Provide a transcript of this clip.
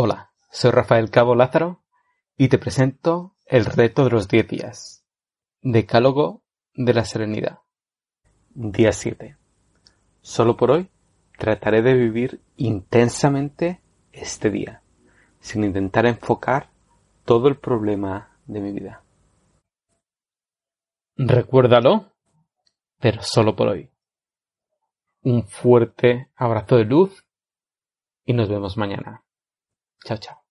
Hola, soy Rafael Cabo Lázaro y te presento el reto de los 10 días. Decálogo de la Serenidad. Día 7. Solo por hoy trataré de vivir intensamente este día, sin intentar enfocar todo el problema de mi vida. Recuérdalo, pero solo por hoy. Un fuerte abrazo de luz y nos vemos mañana. Chao, chao.